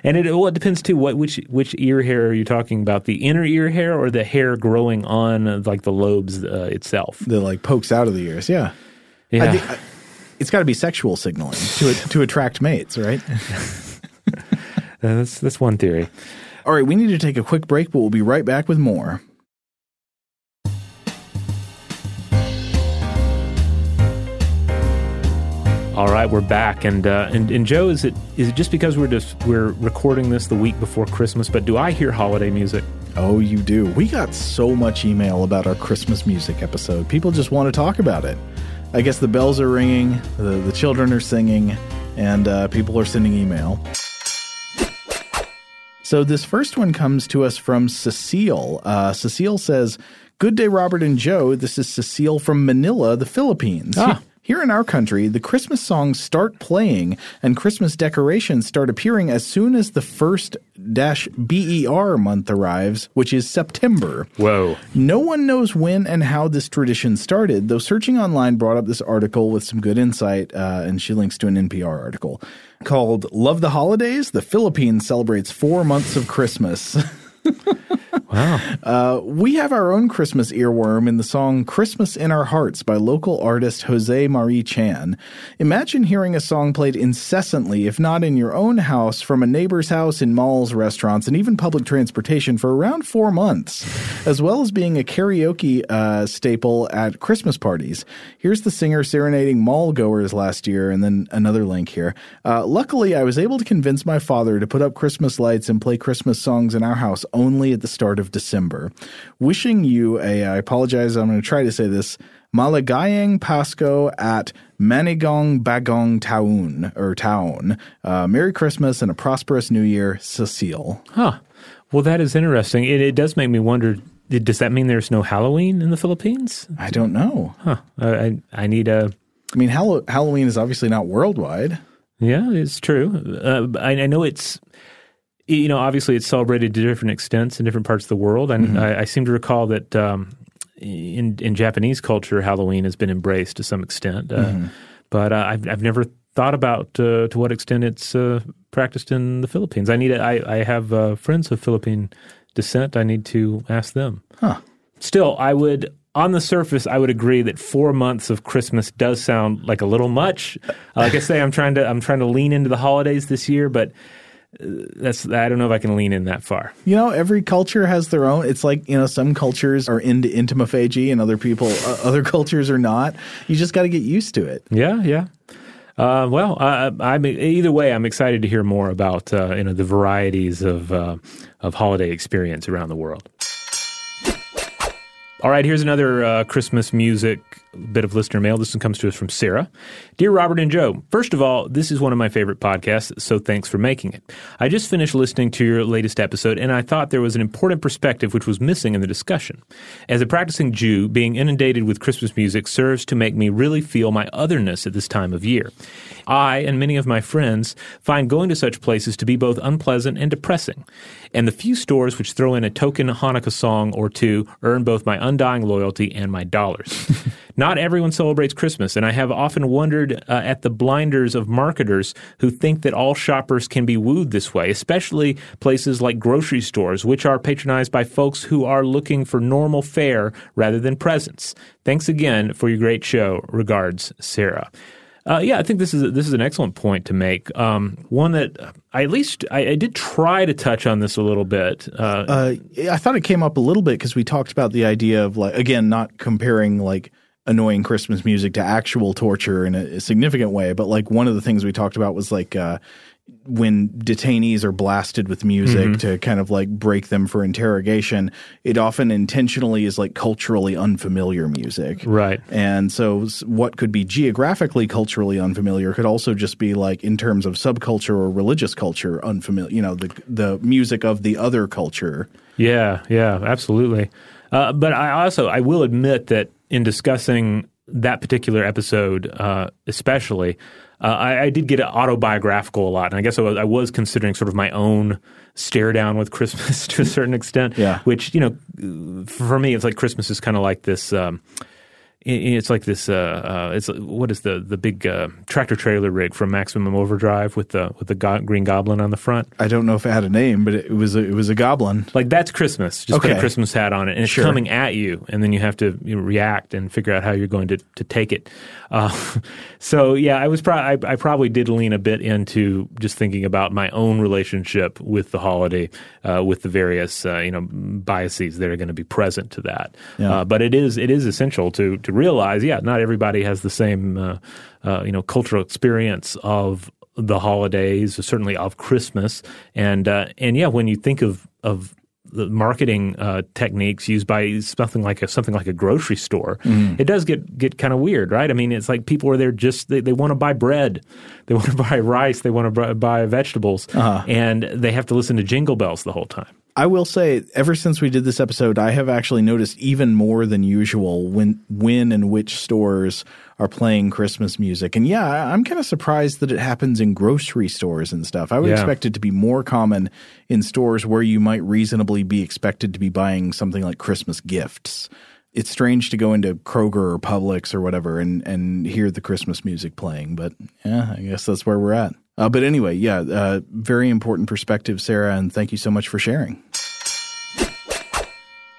And it well, it depends too. What which which ear hair are you talking about? The inner ear hair or the hair growing on uh, like the lobes uh, itself? that like pokes out of the ears. Yeah, Yeah, I think I, it's got to be sexual signaling to to attract mates, right? Uh, that's that's one theory. All right, we need to take a quick break, but we'll be right back with more. All right, we're back, and uh, and and Joe, is it is it just because we're just we're recording this the week before Christmas? But do I hear holiday music? Oh, you do. We got so much email about our Christmas music episode. People just want to talk about it. I guess the bells are ringing, the, the children are singing, and uh, people are sending email. So this first one comes to us from Cecile. Uh, Cecile says, Good day, Robert and Joe. This is Cecile from Manila, the Philippines. Ah. Here in our country, the Christmas songs start playing and Christmas decorations start appearing as soon as the first dash BER month arrives, which is September. Whoa! No one knows when and how this tradition started, though searching online brought up this article with some good insight, uh, and she links to an NPR article called Love the Holidays? The Philippines celebrates four months of Christmas. Wow! Uh, we have our own Christmas earworm in the song Christmas in Our Hearts by local artist Jose Mari Chan. Imagine hearing a song played incessantly, if not in your own house, from a neighbor's house, in malls, restaurants, and even public transportation for around four months, as well as being a karaoke uh, staple at Christmas parties. Here's the singer serenading mall goers last year, and then another link here. Uh, luckily, I was able to convince my father to put up Christmas lights and play Christmas songs in our house only at the start of December. Wishing you a, I apologize, I'm going to try to say this, Maligayang Pasco at Manigong Bagong Taun, or Town. Uh, Merry Christmas and a prosperous New Year, Cecile. Huh. Well, that is interesting. It, it does make me wonder. Does that mean there's no Halloween in the Philippines? I don't know. Huh. I I, I need a. I mean, Hall- Halloween is obviously not worldwide. Yeah, it's true. Uh, I, I know it's, you know, obviously it's celebrated to different extents in different parts of the world. And I, I seem to recall that um, in in Japanese culture, Halloween has been embraced to some extent, uh, mm-hmm. but uh, I've I've never thought about uh, to what extent it's uh, practiced in the Philippines. I need I I have uh, friends of Philippine descent. I need to ask them. Huh. Still, I would on the surface, I would agree that four months of Christmas does sound like a little much. Uh, like I say, I'm trying to I'm trying to lean into the holidays this year, but that's I don't know if I can lean in that far. You know, every culture has their own. It's like you know, some cultures are into entomophagy, and other people, uh, other cultures are not. You just got to get used to it. Yeah, yeah. Uh, well, I, I'm either way. I'm excited to hear more about uh, you know the varieties of uh, of holiday experience around the world. All right, here's another uh, Christmas music bit of listener mail. This one comes to us from Sarah. Dear Robert and Joe, first of all, this is one of my favorite podcasts, so thanks for making it. I just finished listening to your latest episode, and I thought there was an important perspective which was missing in the discussion. As a practicing Jew, being inundated with Christmas music serves to make me really feel my otherness at this time of year. I and many of my friends find going to such places to be both unpleasant and depressing and the few stores which throw in a token Hanukkah song or two earn both my undying loyalty and my dollars. Not everyone celebrates Christmas, and I have often wondered uh, at the blinders of marketers who think that all shoppers can be wooed this way, especially places like grocery stores, which are patronized by folks who are looking for normal fare rather than presents. Thanks again for your great show. Regards, Sarah. Uh, yeah, I think this is this is an excellent point to make. Um, one that I at least I, I, did try to touch on this a little bit. Uh, uh, I thought it came up a little bit because we talked about the idea of like again not comparing like annoying Christmas music to actual torture in a, a significant way, but like one of the things we talked about was like uh, when detainees are blasted with music mm-hmm. to kind of like break them for interrogation, it often intentionally is like culturally unfamiliar music. Right. And so what could be geographically culturally unfamiliar could also just be like in terms of subculture or religious culture unfamiliar, you know, the the music of the other culture. Yeah, yeah, absolutely. Uh, but I also I will admit that in discussing that particular episode, uh, especially, uh, I, I, did get autobiographical a lot, and I guess I was, I was, considering sort of my own stare down with Christmas to a certain extent. Yeah. Which you know, for me, it's like Christmas is kind of like this. Um, it's like this. Uh, uh, it's what is the the big uh, tractor trailer rig from Maximum Overdrive with the with the go- green goblin on the front. I don't know if it had a name, but it was a, it was a goblin. Like that's Christmas. Just okay. put a Christmas hat on it, and it's sure. coming at you, and then you have to you know, react and figure out how you're going to to take it. Uh, so yeah, I was pro- I, I, probably did lean a bit into just thinking about my own relationship with the holiday, uh, with the various uh, you know biases that are going to be present to that. Yeah. but it is it is essential to to realize, yeah, not everybody has the same uh, uh, you know cultural experience of the holidays, certainly of Christmas, and uh, and yeah, when you think of of the marketing uh, techniques used by something like a something like a grocery store, mm. it does get get kind of weird, right? I mean, it's like people are there just they, they want to buy bread, they want to buy rice, they want to buy vegetables, uh-huh. and they have to listen to jingle bells the whole time. I will say, ever since we did this episode, I have actually noticed even more than usual when when and which stores are playing Christmas music. And yeah, I'm kind of surprised that it happens in grocery stores and stuff. I would yeah. expect it to be more common in stores where you might reasonably be expected to be buying something like Christmas gifts. It's strange to go into Kroger or Publix or whatever and, and hear the Christmas music playing, but yeah, I guess that's where we're at. Uh, but anyway, yeah, uh, very important perspective, Sarah, and thank you so much for sharing.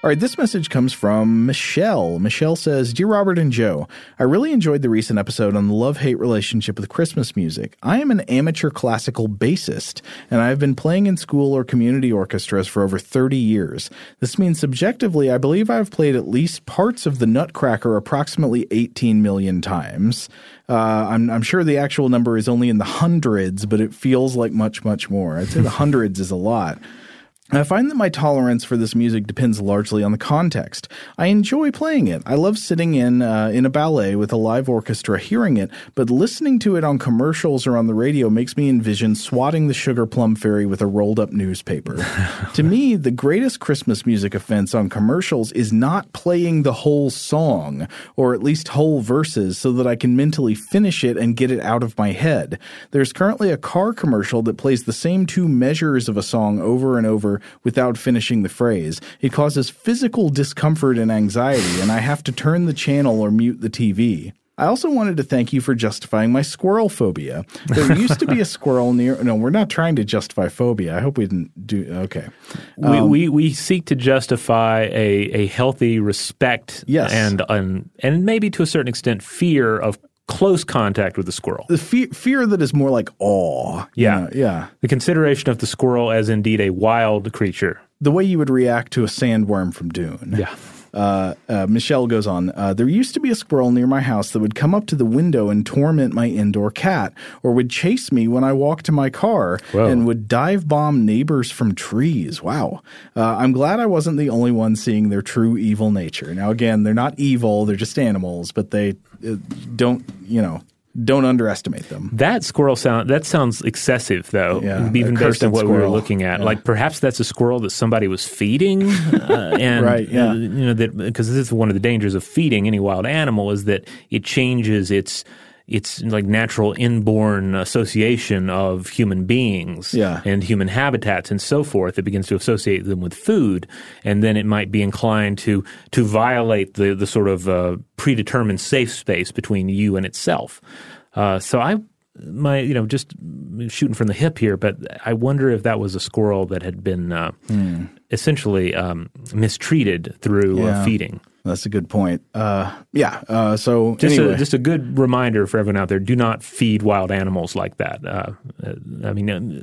All right, this message comes from Michelle. Michelle says Dear Robert and Joe, I really enjoyed the recent episode on the love hate relationship with Christmas music. I am an amateur classical bassist, and I have been playing in school or community orchestras for over 30 years. This means subjectively, I believe I have played at least parts of the Nutcracker approximately 18 million times. Uh, I'm, I'm sure the actual number is only in the hundreds, but it feels like much, much more. I'd say the hundreds is a lot. I find that my tolerance for this music depends largely on the context. I enjoy playing it. I love sitting in uh, in a ballet with a live orchestra hearing it, but listening to it on commercials or on the radio makes me envision swatting the sugar plum fairy with a rolled up newspaper. to me, the greatest Christmas music offense on commercials is not playing the whole song, or at least whole verses, so that I can mentally finish it and get it out of my head. There's currently a car commercial that plays the same two measures of a song over and over without finishing the phrase. It causes physical discomfort and anxiety, and I have to turn the channel or mute the TV. I also wanted to thank you for justifying my squirrel phobia. There used to be a squirrel near. No, we're not trying to justify phobia. I hope we didn't do. Okay. we, um, we, we seek to justify a, a healthy respect Yes. and, and, and maybe to a certain extent fear of close contact with the squirrel. The fear, fear that is more like awe. you Yeah. know, yeah. The consideration of the squirrel as indeed a wild creature. The way you would react to a sandworm from Dune. Yeah. Uh, uh, Michelle goes on. Uh, there used to be a squirrel near my house that would come up to the window and torment my indoor cat, or would chase me when I walked to my car, Whoa. and would dive bomb neighbors from trees. Wow. Uh, I'm glad I wasn't the only one seeing their true evil nature. Now, again, they're not evil; they're just animals, but they uh, don't, you know, don't underestimate them. That squirrel sound that sounds excessive though, Yeah, even based on what we were looking at. Yeah. Like perhaps that's a squirrel that somebody was feeding, uh, and Right, yeah. uh, you know that because this is one of the dangers of feeding any wild animal is that it changes its its like natural inborn association of human beings Yeah. and human habitats and so forth. It begins to associate them with food, and then it might be inclined to to violate the the sort of uh, predetermined safe space between you and itself. Uh, so I, my you know, just shooting from the hip here, but I wonder if that was a squirrel that had been uh, essentially um, mistreated through Yeah. uh, feeding. That's a good point. Uh, yeah. Uh, so Just anyway. a just a good reminder for everyone out there: do not feed wild animals like that. Uh, uh, I mean, uh,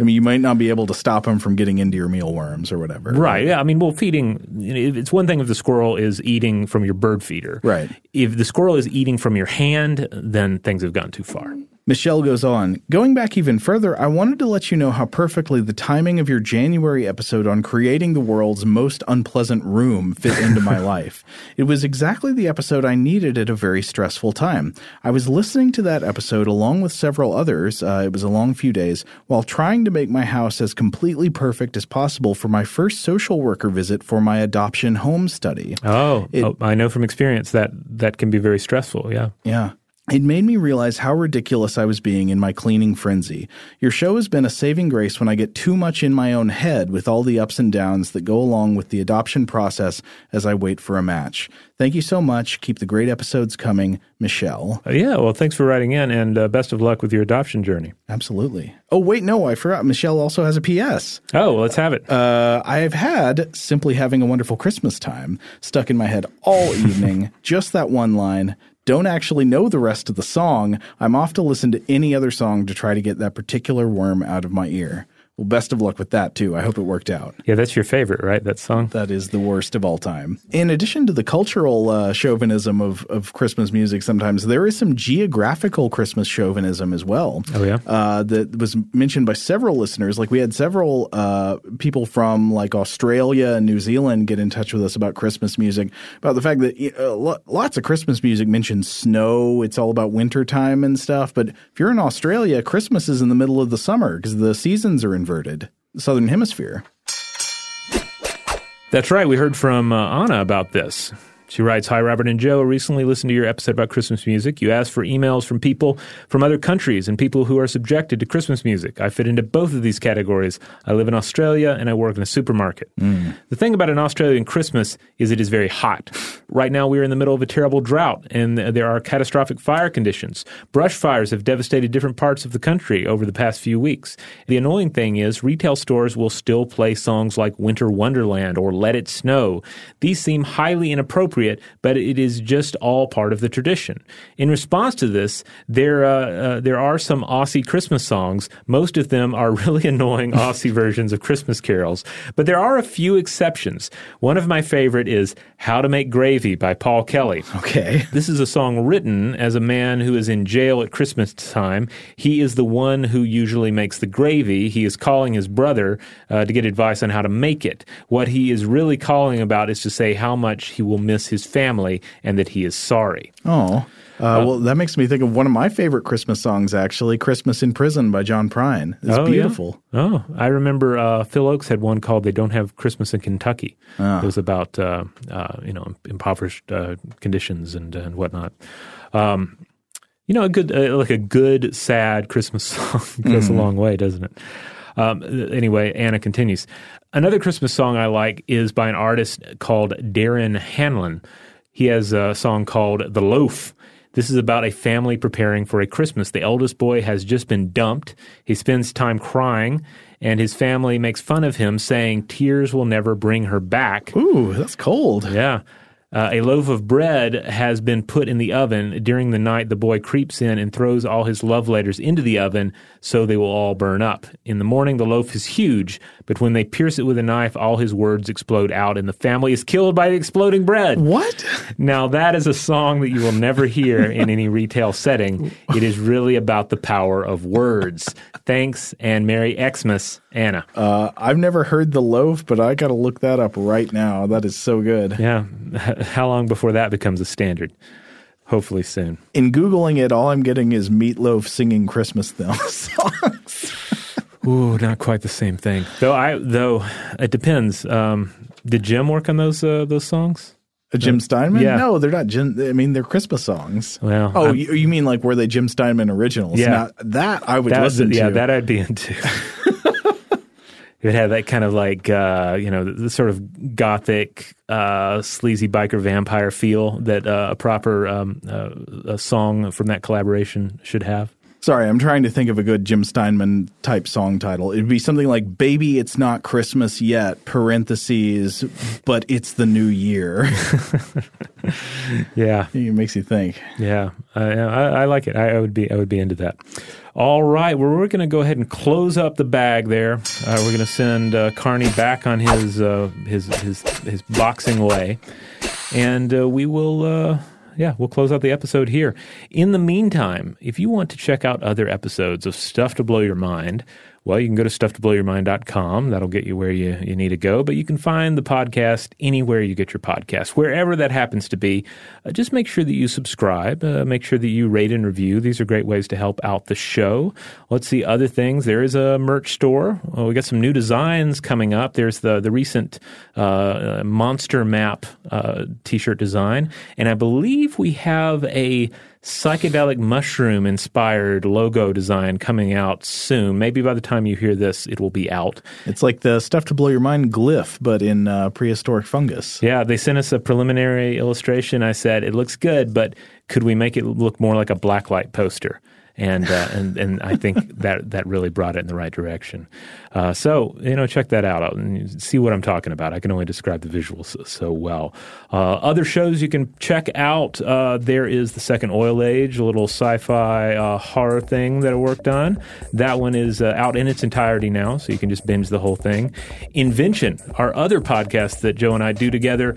I mean, you might not be able to stop them from getting into your mealworms or whatever. Right. Yeah. I mean, well, feeding. It's one thing if the squirrel is eating from your bird feeder. Right. If the squirrel is eating from your hand, then things have gone too far. Michelle goes on, going back even further, I wanted to let you know how perfectly the timing of your January episode on creating the world's most unpleasant room fit into my life. It was exactly the episode I needed at a very stressful time. I was listening to that episode along with several others, uh, it was a long few days, while trying to make my house as completely perfect as possible for my first social worker visit for my adoption home study. Oh, oh, I know from experience that that can be very stressful. Yeah. Yeah. It made me realize how ridiculous I was being in my cleaning frenzy. Your show has been a saving grace when I get too much in my own head with all the ups and downs that go along with the adoption process as I wait for a match. Thank you so much. Keep the great episodes coming, Michelle. Uh, yeah. Well, thanks for writing in, and uh, best of luck with your adoption journey. Absolutely. Oh, wait, no, I forgot. Michelle also has a PS. Oh, well, let's have it. Uh, I have had simply having a wonderful Christmas time stuck in my head all evening. Just that one line. Don't actually know the rest of the song. I'm off to listen to any other song to try to get that particular worm out of my ear. Well, best of luck with that too. I hope it worked out. yeah, that's your favorite, right? That song. That is the worst of all time. In addition to the cultural uh, chauvinism of, of Christmas music, sometimes there is some geographical Christmas chauvinism as well. Oh, yeah? uh, that was mentioned by several listeners. Like we had several uh, people from like Australia and New Zealand get in touch with us about Christmas music, about the fact that uh, lo- lots of Christmas music mentions snow. It's all about wintertime and stuff. But if you're in Australia, Christmas is in the middle of the summer because the seasons are inverted. Southern Hemisphere. That's right. We heard from uh, Anna about this. She writes, Hi, Robert and Joe. I recently listened to your episode about Christmas music. You asked for emails from people from other countries and people who are subjected to Christmas music. I fit into both of these categories. I live in Australia and I work in a supermarket. Mm. The thing about an Australian Christmas is it is very hot. Right now, we are in the middle of a terrible drought and there are catastrophic fire conditions. Brush fires have devastated different parts of the country over the past few weeks. The annoying thing is, retail stores will still play songs like Winter Wonderland or Let It Snow. These seem highly inappropriate, but it is just all part of the tradition. In response to this, there uh, uh, there are some Aussie Christmas songs. Most of them are really annoying Aussie versions of Christmas carols, but there are a few exceptions. One of my favorite is "How to Make Gravy" by Paul Kelly. Okay. This is a song written as a man who is in jail at Christmas time. He is the one who usually makes the gravy. He is calling his brother uh, to get advice on how to make it. What he is really calling about is to say how much he will miss his family and that he is sorry. Oh. Uh, well, that makes me think of one of my favorite Christmas songs, actually, "Christmas in Prison" by John Prine. It's Oh, yeah? beautiful. Oh, I remember uh, Phil Ochs had one called "They Don't Have Christmas in Kentucky." Ah. It was about uh, uh, you know impoverished uh, conditions and and whatnot. Um, you know, a good uh, like a good sad Christmas song goes Mm-hmm. a long way, doesn't it? Um, anyway, Anna continues. Another Christmas song I like is by an artist called Darren Hanlon. He has a song called The Loaf. This is about a family preparing for a Christmas. The eldest boy has just been dumped. He spends time crying, and his family makes fun of him, saying tears will never bring her back. Ooh, that's cold. Yeah. Uh, a loaf of bread has been put in the oven. During the night, the boy creeps in and throws all his love letters into the oven so they will all burn up. In the morning, the loaf is huge, but when they pierce it with a knife, all his words explode out, and the family is killed by the exploding bread. What? Now, that is a song that you will never hear in any retail setting. It is really about the power of words. Thanks, and Merry Xmas, Anna. Uh, I've never heard the loaf, but I got to look that up right now. That is so good. Yeah. How long before that becomes a standard? Hopefully soon. In Googling it, all I'm getting is Meatloaf singing Christmas songs. Ooh, not quite the same thing. Though I though it depends. Um, did Jim work on those uh, those songs? Jim Steinman? Yeah. No, they're not Jim. I mean, they're Christmas songs. Well, oh, you, you mean like were they Jim Steinman originals? Yeah. Now, that I would That- listen yeah, to. that I'd be into. it had that kind of like uh, you know the, the sort of gothic, uh, sleazy biker vampire feel that uh, a proper um, uh, a song from that collaboration should have. Sorry, I'm trying to think of a good Jim Steinman type song title. It'd be something like "Baby, It's Not Christmas Yet." Parentheses, but it's the new year. Yeah, it makes you think. Yeah, uh, I, I like it. I, I would be I would be into that. All right, well, we're going to go ahead and close up the bag there. Uh, we're going to send uh, Karnie back on his uh, his his his boxing way, and uh, we will. Yeah, we'll close out the episode here. In the meantime, if you want to check out other episodes of Stuff to Blow Your Mind, well, you can go to stufftoblowyourmind.com. That'll get you where you, you need to go. But you can find the podcast anywhere you get your podcast, wherever that happens to be. Uh, just make sure that you subscribe. Uh, make sure that you rate and review. These are great ways to help out the show. Let's see other things. There is a merch store. Uh, we got some new designs coming up. There's the the recent uh, Monster Map uh, t-shirt design, and I believe we have a psychedelic mushroom inspired logo design coming out soon. Maybe by the time you hear this, it will be out. It's like the stuff to blow your mind glyph, but in uh, prehistoric fungus. Yeah, they sent us a preliminary illustration. I said it looks good, but could we make it look more like a blacklight poster? And uh, and and I think that that really brought it in the right direction. Uh, so you know, check that out and see what I'm talking about. I can only describe the visuals so, so well. Uh, other shows you can check out. Uh, there is the Second Oil Age, a little sci-fi uh, horror thing that I worked on. That one is uh, out in its entirety now, so you can just binge the whole thing. Invention, our other podcast that Joe and I do together.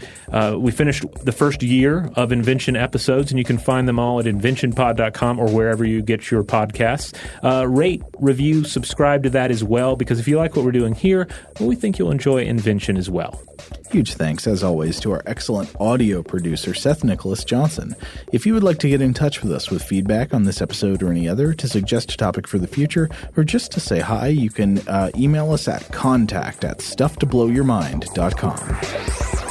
We finished the first year of Invention episodes, and you can find them all at inventionpod.com or wherever you get your podcasts. Uh, rate, review, subscribe to that as well, because if you like what we're doing here, well, we think you'll enjoy Invention as well. Huge thanks, as always, to our excellent audio producer, Seth Nicholas Johnson. If you would like to get in touch with us with feedback on this episode or any other, to suggest a topic for the future, or just to say hi, you can uh, email us at contact at stufftoblowyourmind.com.